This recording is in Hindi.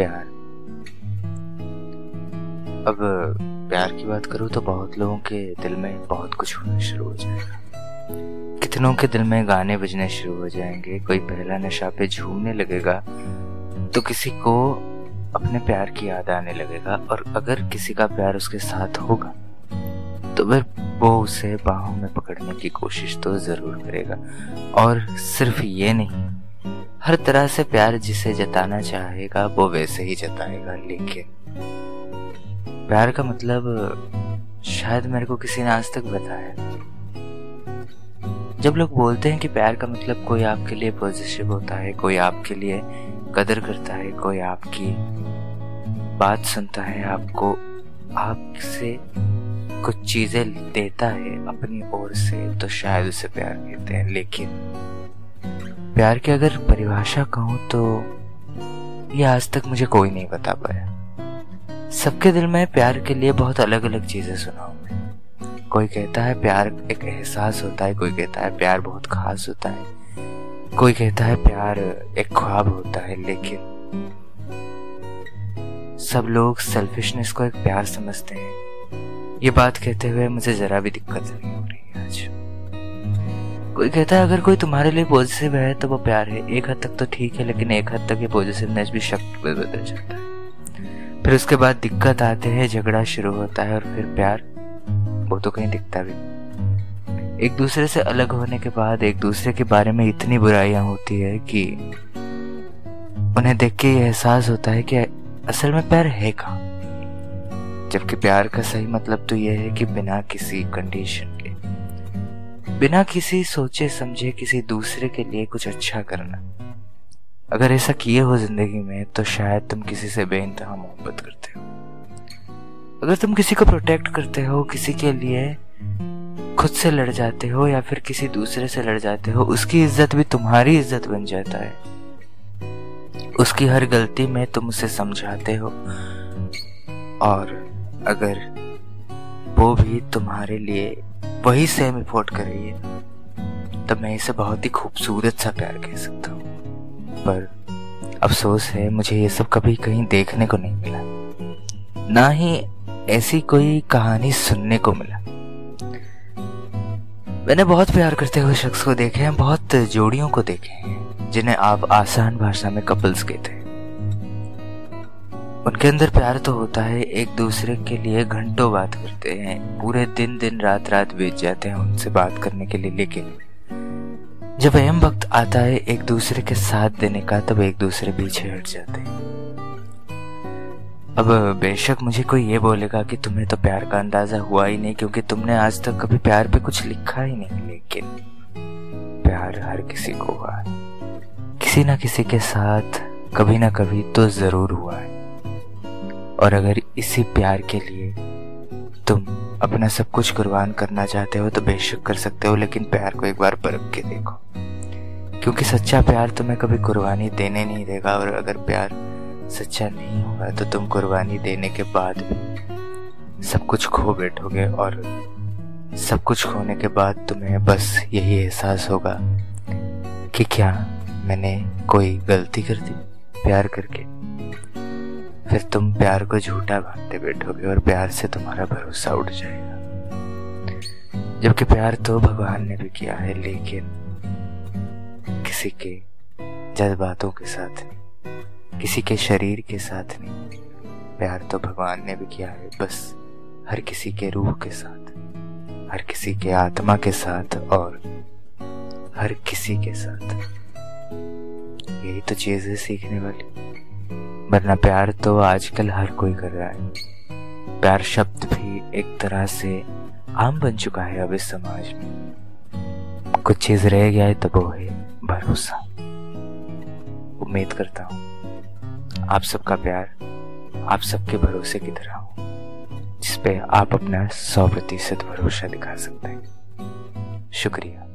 प्यार। अब, प्यार की बात करूँ तो बहुत लोगों के दिल में बहुत कुछ होना शुरू हो जाएगा। कितनों के दिल में गाने बजने शुरू हो जाएँगे, कोई पहला नशा पे झूमने लगेगा तो किसी को अपने प्यार की याद आने लगेगा, और अगर किसी का प्यार उसके साथ होगा तो फिर वो उसे बाहों में पकड़ने की कोशिश तो ज़रूर करेगा। और सिर्फ़ ये नहीं हर तरह से प्यार जिसे जताना चाहेगा, वो वैसे ही जताएगा, लेकिन प्यार का मतलब शायद मेरे को किसी ने आज तक बताया। जब लोग बोलते हैं कि प्यार का मतलब कोई आपके लिए पॉजिटिव होता है, कोई आपके लिए कदर करता है, कोई आपकी बात सुनता है, आपको आपसे कुछ चीज़ें देता है अपनी ओर से तो शायद उसे प्यार कहते हैं, लेकिन प्यार की अगर परिभाषा कहूँ तो ये आज तक मुझे कोई नहीं बता पाया। सबके दिल में प्यार के लिए बहुत अलग अलग चीज़ें सुनाऊं मैं। कोई कहता है प्यार एक एहसास होता है, कोई कहता है प्यार बहुत खास होता है। कोई कहता है प्यार एक ख्वाब होता है, लेकिन सब लोग सेल्फिशनेस को एक प्यार समझते हैं। ये बात कहते हुए मुझे जरा भी दिक्कत नहीं। है कोई कहता है, अगर कोई तुम्हारे लिए पॉजिटिव है तो वो प्यार है। एक हद तक तो ठीक है, लेकिन एक हद तक ये पॉजिटिवनेस भी शक पर बदल जाता है। फिर उसके बाद दिक्कत आते हैं, झगड़ा शुरू होता है और फिर प्यार, वो तो कहीं दिखता भी एक दूसरे से अलग होने के बाद, एक दूसरे के बारे में इतनी बुराइयाँ होती है कि उन्हें देख के ये एहसास होता है कि असल में प्यार है कहा? जबकि प्यार का सही मतलब तो यह है कि बिना किसी कंडीशन के। बिना किसी सोचे समझे किसी दूसरे के लिए कुछ अच्छा करना। अगर ऐसा किए हो ज़िंदगी में तो शायद तुम किसी से बेइंतहा मोहब्बत करते हो। अगर तुम किसी को प्रोटेक्ट करते हो, किसी के लिए खुद से लड़ जाते हो, या फिर किसी दूसरे से लड़ जाते हो, उसकी इज़्ज़त भी तुम्हारी इज़्ज़त बन जाता है। उसकी हर गलती में तुम उसे समझाते हो। और अगर वो भी तुम्हारे लिए वही सेम इफोर्ट कर रही है तब मैं इसे बहुत ही खूबसूरत सा प्यार कह सकता हूँ। पर अफसोस है, मुझे ये सब कभी कहीं देखने को नहीं मिला। ना ही ऐसी कोई कहानी सुनने को मिला। मैंने बहुत प्यार करते हुए शख्स को देखे हैं, बहुत जोड़ियों को देखे हैं, जिन्हें आप आसान भाषा में कपल्स कहते हैं। उनके अंदर प्यार तो होता है, एक दूसरे के लिए घंटों बात करते हैं, पूरे दिन दिन रात रात बीत जाते हैं उनसे बात करने के लिए, लेकिन जब अहम वक्त आता है, एक दूसरे के साथ देने का, तब एक दूसरे पीछे हट जाते हैं। अब बेशक मुझे कोई ये बोलेगा कि तुम्हें तो प्यार का अंदाज़ा हुआ ही नहीं, क्योंकि तुमने आज तक कभी प्यार पे कुछ लिखा ही नहीं, लेकिन प्यार हर किसी को हुआ है। किसी ना किसी के साथ कभी ना कभी तो ज़रूर हुआ है। और अगर इसी प्यार के लिए तुम अपना सब कुछ कुर्बान करना चाहते हो तो बेशक कर सकते हो, लेकिन प्यार को एक बार परख के देखो। क्योंकि सच्चा प्यार तुम्हें कभी कुर्बानी देने नहीं देगा, और अगर प्यार सच्चा नहीं होगा तो तुम कुर्बानी देने के बाद भी सब कुछ खो बैठोगे, और सब कुछ खोने के बाद तुम्हें बस यही एहसास होगा कि क्या मैंने कोई गलती कर दी प्यार करके। फिर तुम प्यार को झूठा भागते बैठोगे और प्यार से तुम्हारा भरोसा उठ जाएगा। जबकि प्यार तो भगवान ने भी किया है, लेकिन किसी के जज्बातों के साथ नहीं, किसी के शरीर के साथ नहीं। प्यार तो भगवान ने भी किया है, बस हर किसी के रूह के साथ, हर किसी के आत्मा के साथ और हर किसी के साथ। यही तो चीज़ है सीखने वाली। वरना प्यार तो आजकल हर कोई कर रहा है। प्यार शब्द भी एक तरह से आम बन चुका है अब इस समाज में। कुछ चीज़ रह गया है तब वो है भरोसा। उम्मीद करता हूँ आप सबका प्यार आप सबके भरोसे की तरह हो जिसपे आप अपना सौ प्रतिशत भरोसा दिखा सकते हैं। शुक्रिया।